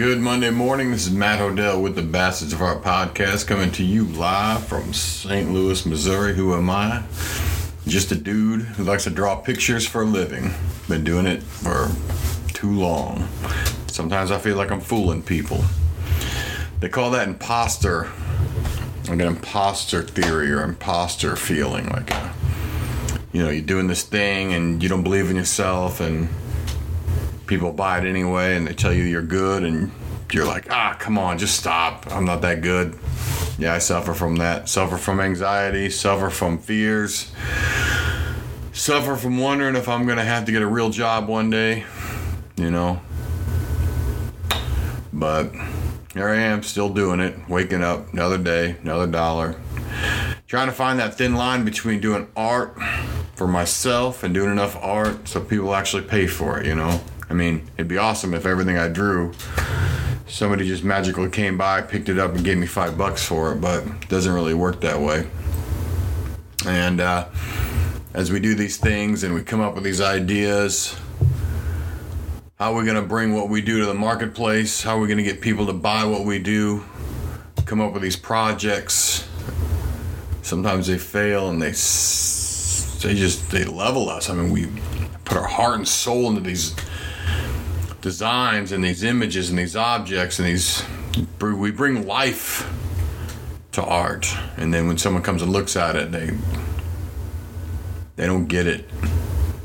Good Monday morning. This is Matt Hodell with the Bastards of Art podcast coming to you live from St. Louis, Missouri. Who am I? Just a dude who likes to draw pictures for a living. Been doing it for too long. Sometimes I feel like I'm fooling people. They call that imposter, like an imposter theory or imposter feeling. Like, a, you know, you're doing this thing and you don't believe in yourself and people buy it anyway and they tell you you're good and you're like ah come on just stop. I'm not that good. Yeah i suffer from that. Suffer from anxiety suffer from fears suffer from wondering if i'm gonna have to get a real job one day you know? But here i am still doing it waking up another day another dollar. Trying to find that thin line between doing art for myself and doing enough art so people actually pay for it you know I mean, it'd be awesome if everything I drew, somebody just magically came by, picked it up, and gave me five bucks for it, but it doesn't really work that way. And uh, as we do these things and we come up with these ideas, how are we going to bring what we do to the marketplace? How are we going to get people to buy what we do? Come up with these projects. Sometimes they fail and they they just they level us. I mean, we put our heart and soul into these designs and these images and these objects and these we bring life to art. And then when someone comes and looks at it they they don't get it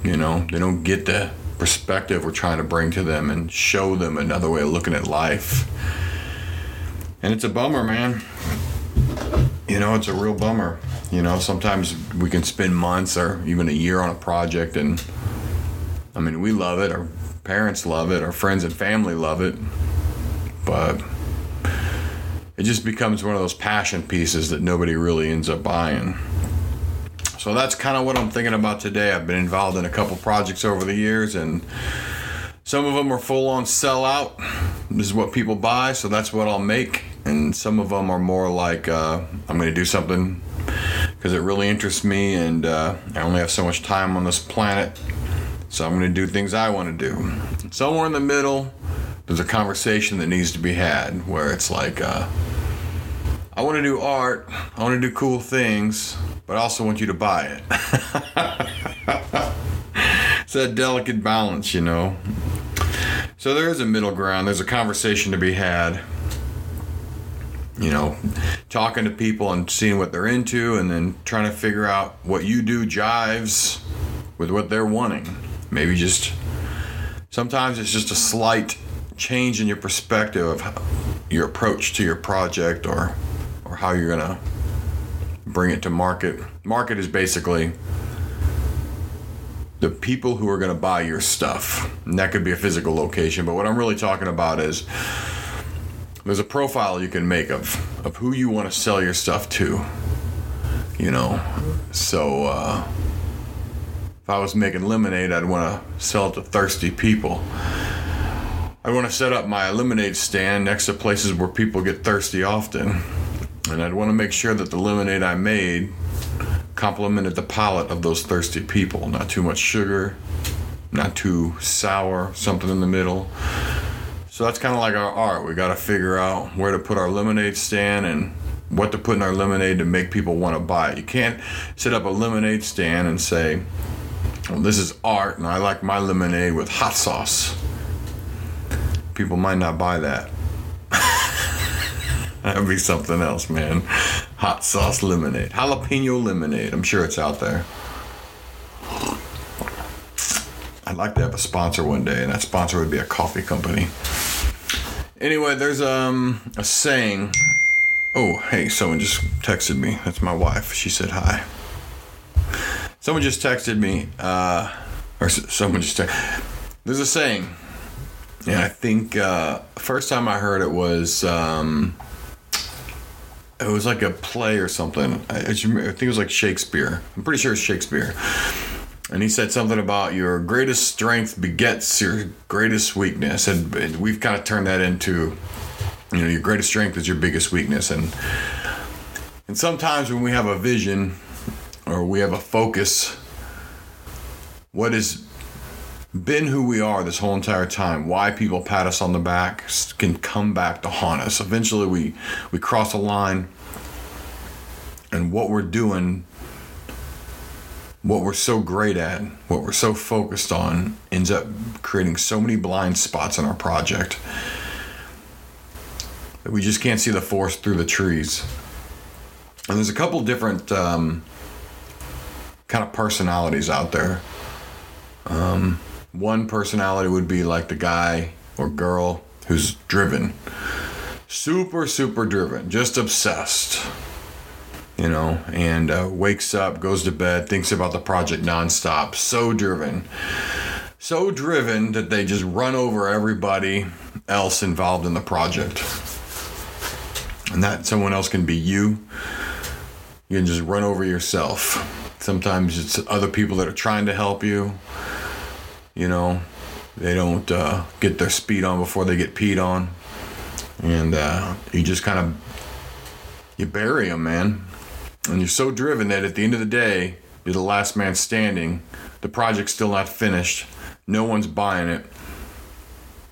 you know? They don't get the perspective we're trying to bring to them and show them another way of looking at life. And it's a bummer man. You know it's a real bummer. You know sometimes we can spend months or even a year on a project and i mean we love it. Or parents love it, our friends and family love it, but it just becomes one of those passion pieces that nobody really ends up buying. So that's kind of what I'm thinking about today. I've been involved in a couple projects over the years, and some of them are full on sellout. This is what people buy, so that's what I'll make. And some of them are more like uh, I'm going to do something because it really interests me, and uh, I only have so much time on this planet so I'm going to do things I want to do. Somewhere in the middle, there's a conversation that needs to be had where it's like, uh, I want to do art, I want to do cool things, but I also want you to buy it. it's that delicate balance, you know. So there is a middle ground, there's a conversation to be had. You know, talking to people and seeing what they're into, and then trying to figure out what you do jives with what they're wanting. Maybe just sometimes it's just a slight change in your perspective of your approach to your project or or how you're gonna bring it to market. Market is basically the people who are going to buy your stuff. And that could be a physical location, but what I'm really talking about is there's a profile you can make of of who you want to sell your stuff to. You know, so uh, if I was making lemonade, I'd want to sell it to thirsty people. I'd want to set up my lemonade stand next to places where people get thirsty often. And I'd want to make sure that the lemonade I made complemented the palate of those thirsty people. Not too much sugar, not too sour, something in the middle. So that's kind of like our art. We got to figure out where to put our lemonade stand and what to put in our lemonade to make people want to buy it. You can't set up a lemonade stand and say, well, this is art, and I like my lemonade with hot sauce. People might not buy that. That'd be something else, man. Hot sauce lemonade. Jalapeno lemonade. I'm sure it's out there. I'd like to have a sponsor one day, and that sponsor would be a coffee company. Anyway, there's um a saying. Oh, hey, someone just texted me. That's my wife. She said hi. Someone just texted me, uh, or someone just texted. There's a saying, and I think uh, first time I heard it was um, it was like a play or something. I, I think it was like Shakespeare. I'm pretty sure it's Shakespeare. And he said something about your greatest strength begets your greatest weakness, and, and we've kind of turned that into, you know, your greatest strength is your biggest weakness, and and sometimes when we have a vision or we have a focus, What has been who we are this whole entire time. Why people pat us on the back can come back to haunt us. Eventually, we we cross a line, and what we're doing, what we're so great at, what we're so focused on, ends up creating so many blind spots in our project that we just can't see the forest through the trees. And there's a couple different um, kind of personalities out there. Um, one personality would be like the guy or girl who's driven, super, super driven, just obsessed, you know, and uh, wakes up, goes to bed, thinks about the project nonstop, so driven. So driven that they just run over everybody else involved in the project. And that someone else can be you. You can just run over yourself. Sometimes it's other people that are trying to help you you know, they don't uh, get their speed on before they get peed on, and uh, you just kind of you bury them, man. And you're so driven that at the end of the day, you're the last man standing. The project's still not finished. No one's buying it,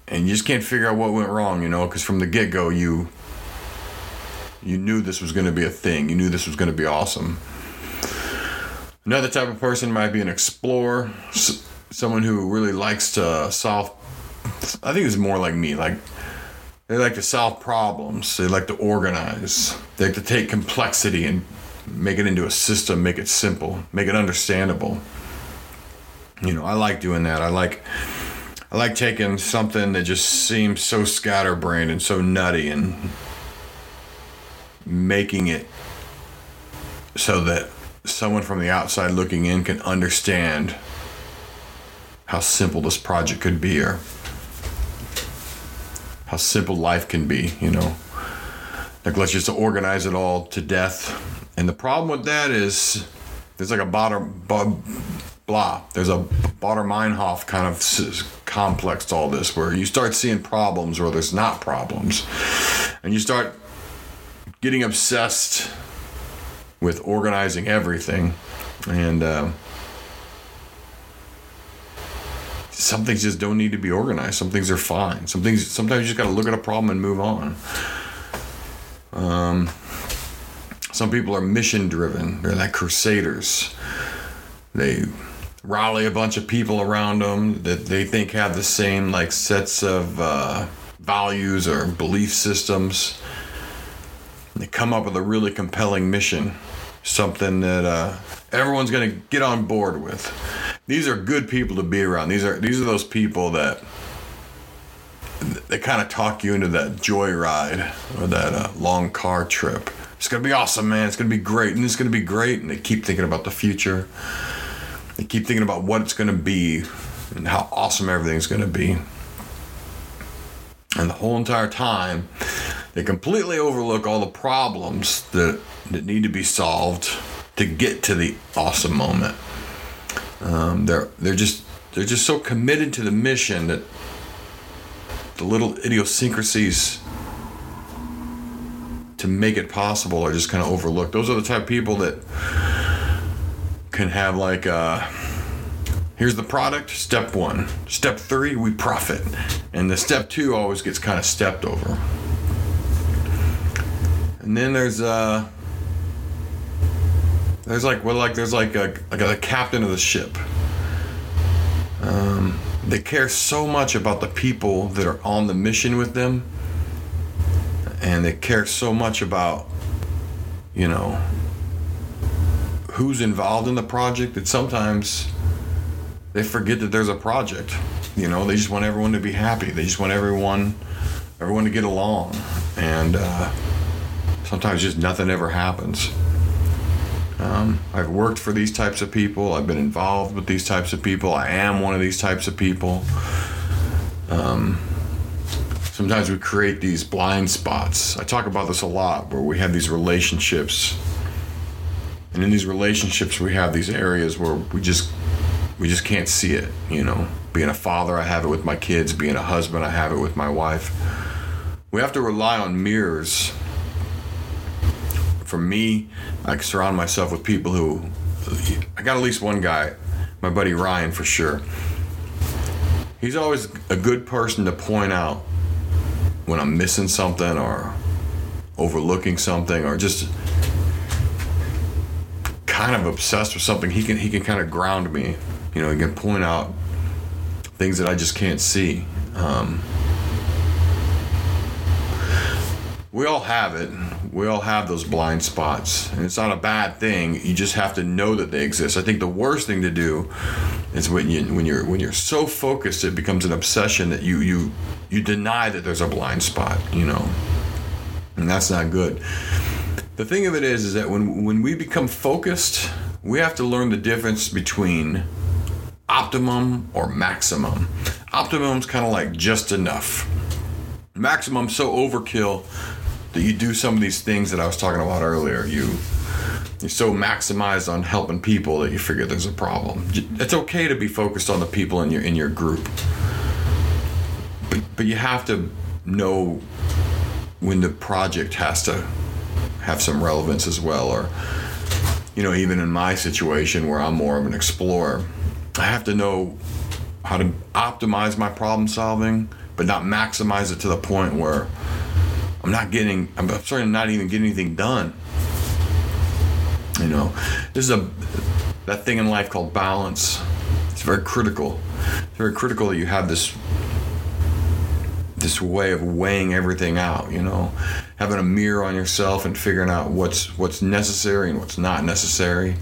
and you just can't figure out what went wrong. You know, because from the get go, you you knew this was going to be a thing. You knew this was going to be awesome. Another type of person might be an explorer someone who really likes to solve. I think it's more like me. Like they like to solve problems. They like to organize. They like to take complexity and make it into a system. Make it simple. Make it understandable. You know, I like doing that. I like. I like taking something that just seems so scatterbrained and so nutty and making it so that someone from the outside looking in can understand how simple this project could be or how simple life can be, you know. Like let's just organize it all to death. And the problem with that is there's like a Baader, blah. There's a Baader-Meinhof kind of complex to all this where you start seeing problems where there's not problems. And you start getting obsessed with organizing everything. And, uh, some things just don't need to be organized. Some things are fine. Some things sometimes you just got to look at a problem and move on. Um, some people are mission driven. They're like crusaders. They rally a bunch of people around them that they think have the same like sets of uh, values or belief systems. They come up with a really compelling mission, something that uh, everyone's going to get on board with these are good people to be around. These are these are those people that they kind of talk you into that joyride or that uh, long car trip. It's gonna be awesome, man. It's gonna be great, and it's gonna be great. And they keep thinking about the future. They keep thinking about what it's gonna be and how awesome everything's gonna be. And the whole entire time, they completely overlook all the problems that that need to be solved to get to the awesome moment. Um, they're they're just they're just so committed to the mission that the little idiosyncrasies to make it possible are just kind of overlooked. Those are the type of people that can have like uh, here's the product step one step three we profit and the step two always gets kind of stepped over and then there's uh there's like well, like there's like a like a captain of the ship. Um, they care so much about the people that are on the mission with them, and they care so much about, you know, who's involved in the project that sometimes they forget that there's a project. You know, they just want everyone to be happy. They just want everyone everyone to get along, and uh, sometimes just nothing ever happens. Um, I've worked for these types of people. I've been involved with these types of people. I am one of these types of people. Um, sometimes we create these blind spots. I talk about this a lot where we have these relationships. And in these relationships we have these areas where we just we just can't see it, you know. Being a father, I have it with my kids. Being a husband, I have it with my wife. We have to rely on mirrors for me, I surround myself with people who I got at least one guy, my buddy Ryan for sure. he's always a good person to point out when I'm missing something or overlooking something or just kind of obsessed with something. He can he can kind of ground me. You know, he can point out things that I just can't see. Um, we all have it. We all have those blind spots, and it's not a bad thing. You just have to know that they exist. I think the worst thing to do is when you when you're when you're so focused, it becomes an obsession that you you you deny that there's a blind spot. You know, and that's not good. The thing of it is, is that when when we become focused, we have to learn the difference between optimum or maximum. Optimum's kind of like just enough. Maximum so overkill that you do some of these things that I was talking about earlier. You you're so maximized on helping people that you figure there's a problem. It's okay to be focused on the people in your in your group, but but you have to know when the project has to have some relevance as well, or you know, even in my situation where I'm more of an explorer, I have to know how to optimize my problem solving, but not maximize it to the point where I'm not getting, I'm starting to not even get anything done. You know, this is a that thing in life called balance. It's very critical. It's very critical that you have this this way of weighing everything out. You know, having a mirror on yourself and figuring out what's what's necessary and what's not necessary.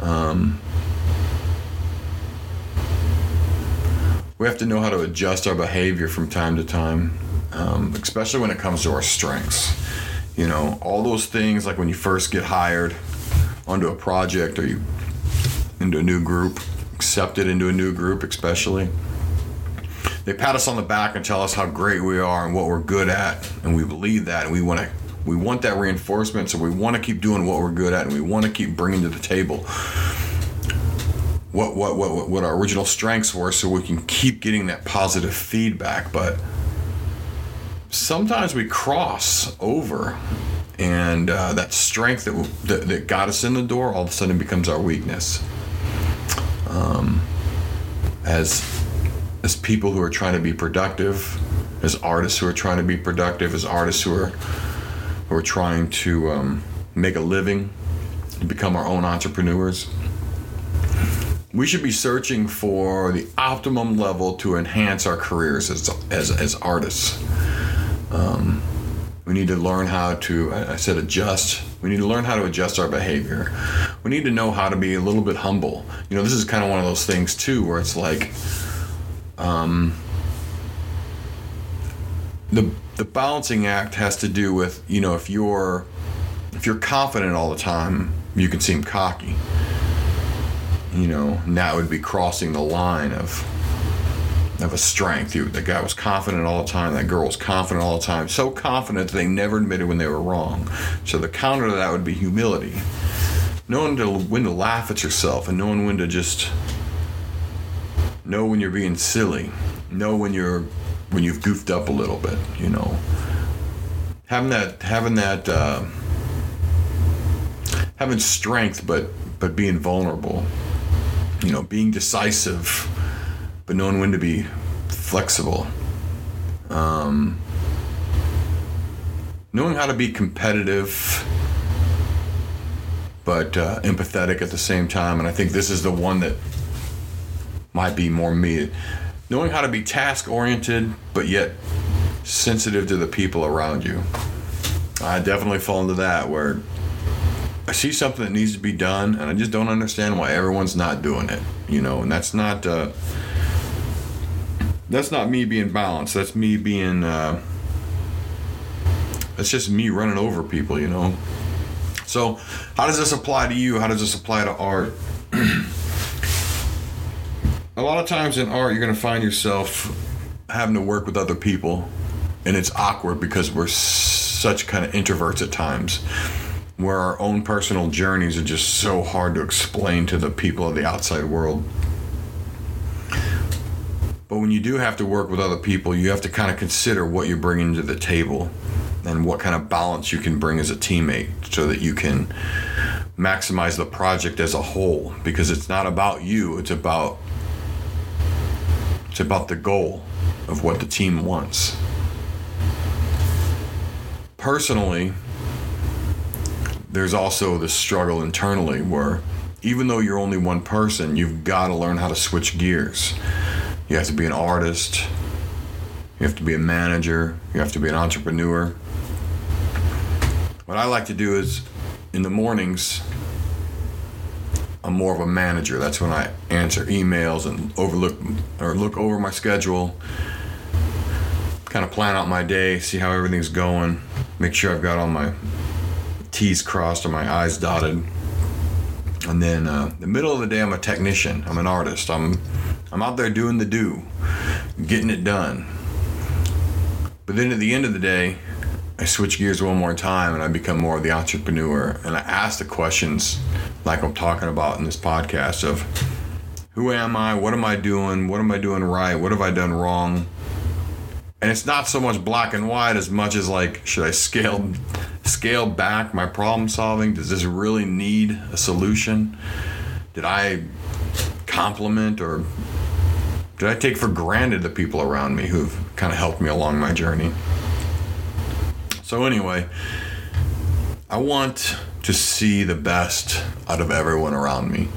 Um, we have to know how to adjust our behavior from time to time um, especially when it comes to our strengths. You know, all those things like when you first get hired onto a project or you into a new group, accepted into a new group, especially. They pat us on the back and tell us how great we are and what we're good at, and we believe that, and we want to we want that reinforcement, so we want to keep doing what we're good at, and we want to keep bringing to the table what what what what our original strengths were, so we can keep getting that positive feedback. But sometimes we cross over and uh, that strength that, that, that, got us in the door all of a sudden becomes our weakness. Um, as as people who are trying to be productive as artists who are trying to be productive as artists who are who are trying to um, make a living become our own entrepreneurs we should be searching for the optimum level to enhance our careers as, as, as artists um, we need to learn how to, I said adjust. We need to learn how to adjust our behavior. We need to know how to be a little bit humble. You know, this is kind of one of those things too where it's like, um, the the balancing act has to do with you know if you're if you're confident all the time, you can seem cocky. You know, and that would be crossing the line of of a strength. You, the guy was confident all the time. That girl was confident all the time. So confident that they never admitted when they were wrong. So the counter to that would be humility. Knowing to, when to laugh at yourself and knowing when to just know when you're being silly. Know when you're when you've goofed up a little bit. You know, having that having that uh, having strength, but but being vulnerable. You know, being decisive but knowing when to be flexible. Um, knowing how to be competitive but uh, empathetic at the same time. And I think this is the one that might be more me. Knowing how to be task oriented but yet sensitive to the people around you. I definitely fall into that where I see something that needs to be done and I just don't understand why everyone's not doing it, you know, and that's not. Uh, that's not me being balanced. That's me being. Uh, that's just me running over people, you know. So, how does this apply to you? How does this apply to art? a lot of times in art, you're going to find yourself having to work with other people, and it's awkward because we're such kind of introverts at times where our own personal journeys are just so hard to explain to the people of the outside world. But when you do have to work with other people, you have to kind of consider what you're bringing to the table and what kind of balance you can bring as a teammate so that you can maximize the project as a whole because it's not about you, it's about It's about the goal of what the team wants. Personally, there's also the struggle internally where even though you're only one person, you've got to learn how to switch gears. You have to be an artist, you have to be a manager, you have to be an entrepreneur. What I like to do is in the mornings, I'm more of a manager. That's when I answer emails and overlook or look over my schedule, kind of plan out my day, see how everything's going, make sure I've got all my T's crossed and my I's dotted. And then uh, the middle of the day, I'm a technician. I'm an artist. I'm I'm out there doing the do, getting it done. But then at the end of the day, I switch gears one more time and I become more of the entrepreneur and I ask the questions like I'm talking about in this podcast of who am I? What am I doing? What am I doing right? What have I done wrong? And it's not so much black and white as much as like should I scale scale back my problem solving? Does this really need a solution? Did I compliment or did I take for granted the people around me who've kind of helped me along my journey? So, anyway, I want to see the best out of everyone around me.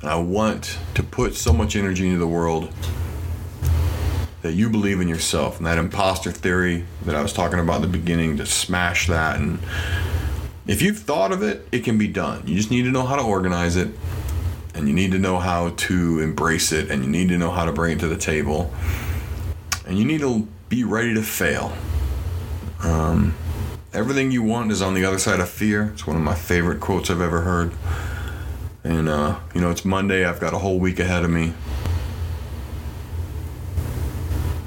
And I want to put so much energy into the world that you believe in yourself and that imposter theory that I was talking about in the beginning to smash that. And if you've thought of it, it can be done. You just need to know how to organize it and you need to know how to embrace it and you need to know how to bring it to the table and you need to be ready to fail. Um, everything you want is on the other side of fear. It's one of my favorite quotes i've ever heard. And uh, you know it's monday. I've got a whole week ahead of me.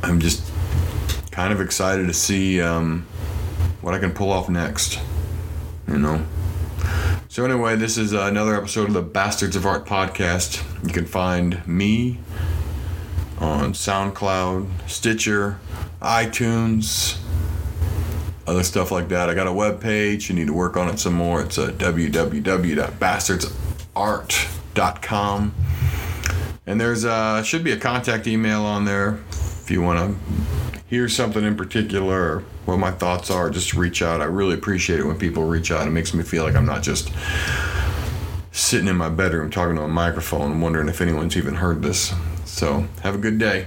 I'm just kind of excited to see um, what i can pull off next you know so, anyway, this is another episode of the Bastards of Art podcast. You can find me on SoundCloud, Stitcher, iTunes, other stuff like that. I got a web page. You need to work on it some more. It's a www.bastardsart.com. And there's uh, should be a contact email on there if you want to hear something in particular what my thoughts are, just reach out. I really appreciate it when people reach out. It makes me feel like I'm not just sitting in my bedroom talking to a microphone and wondering if anyone's even heard this. So, have a good day.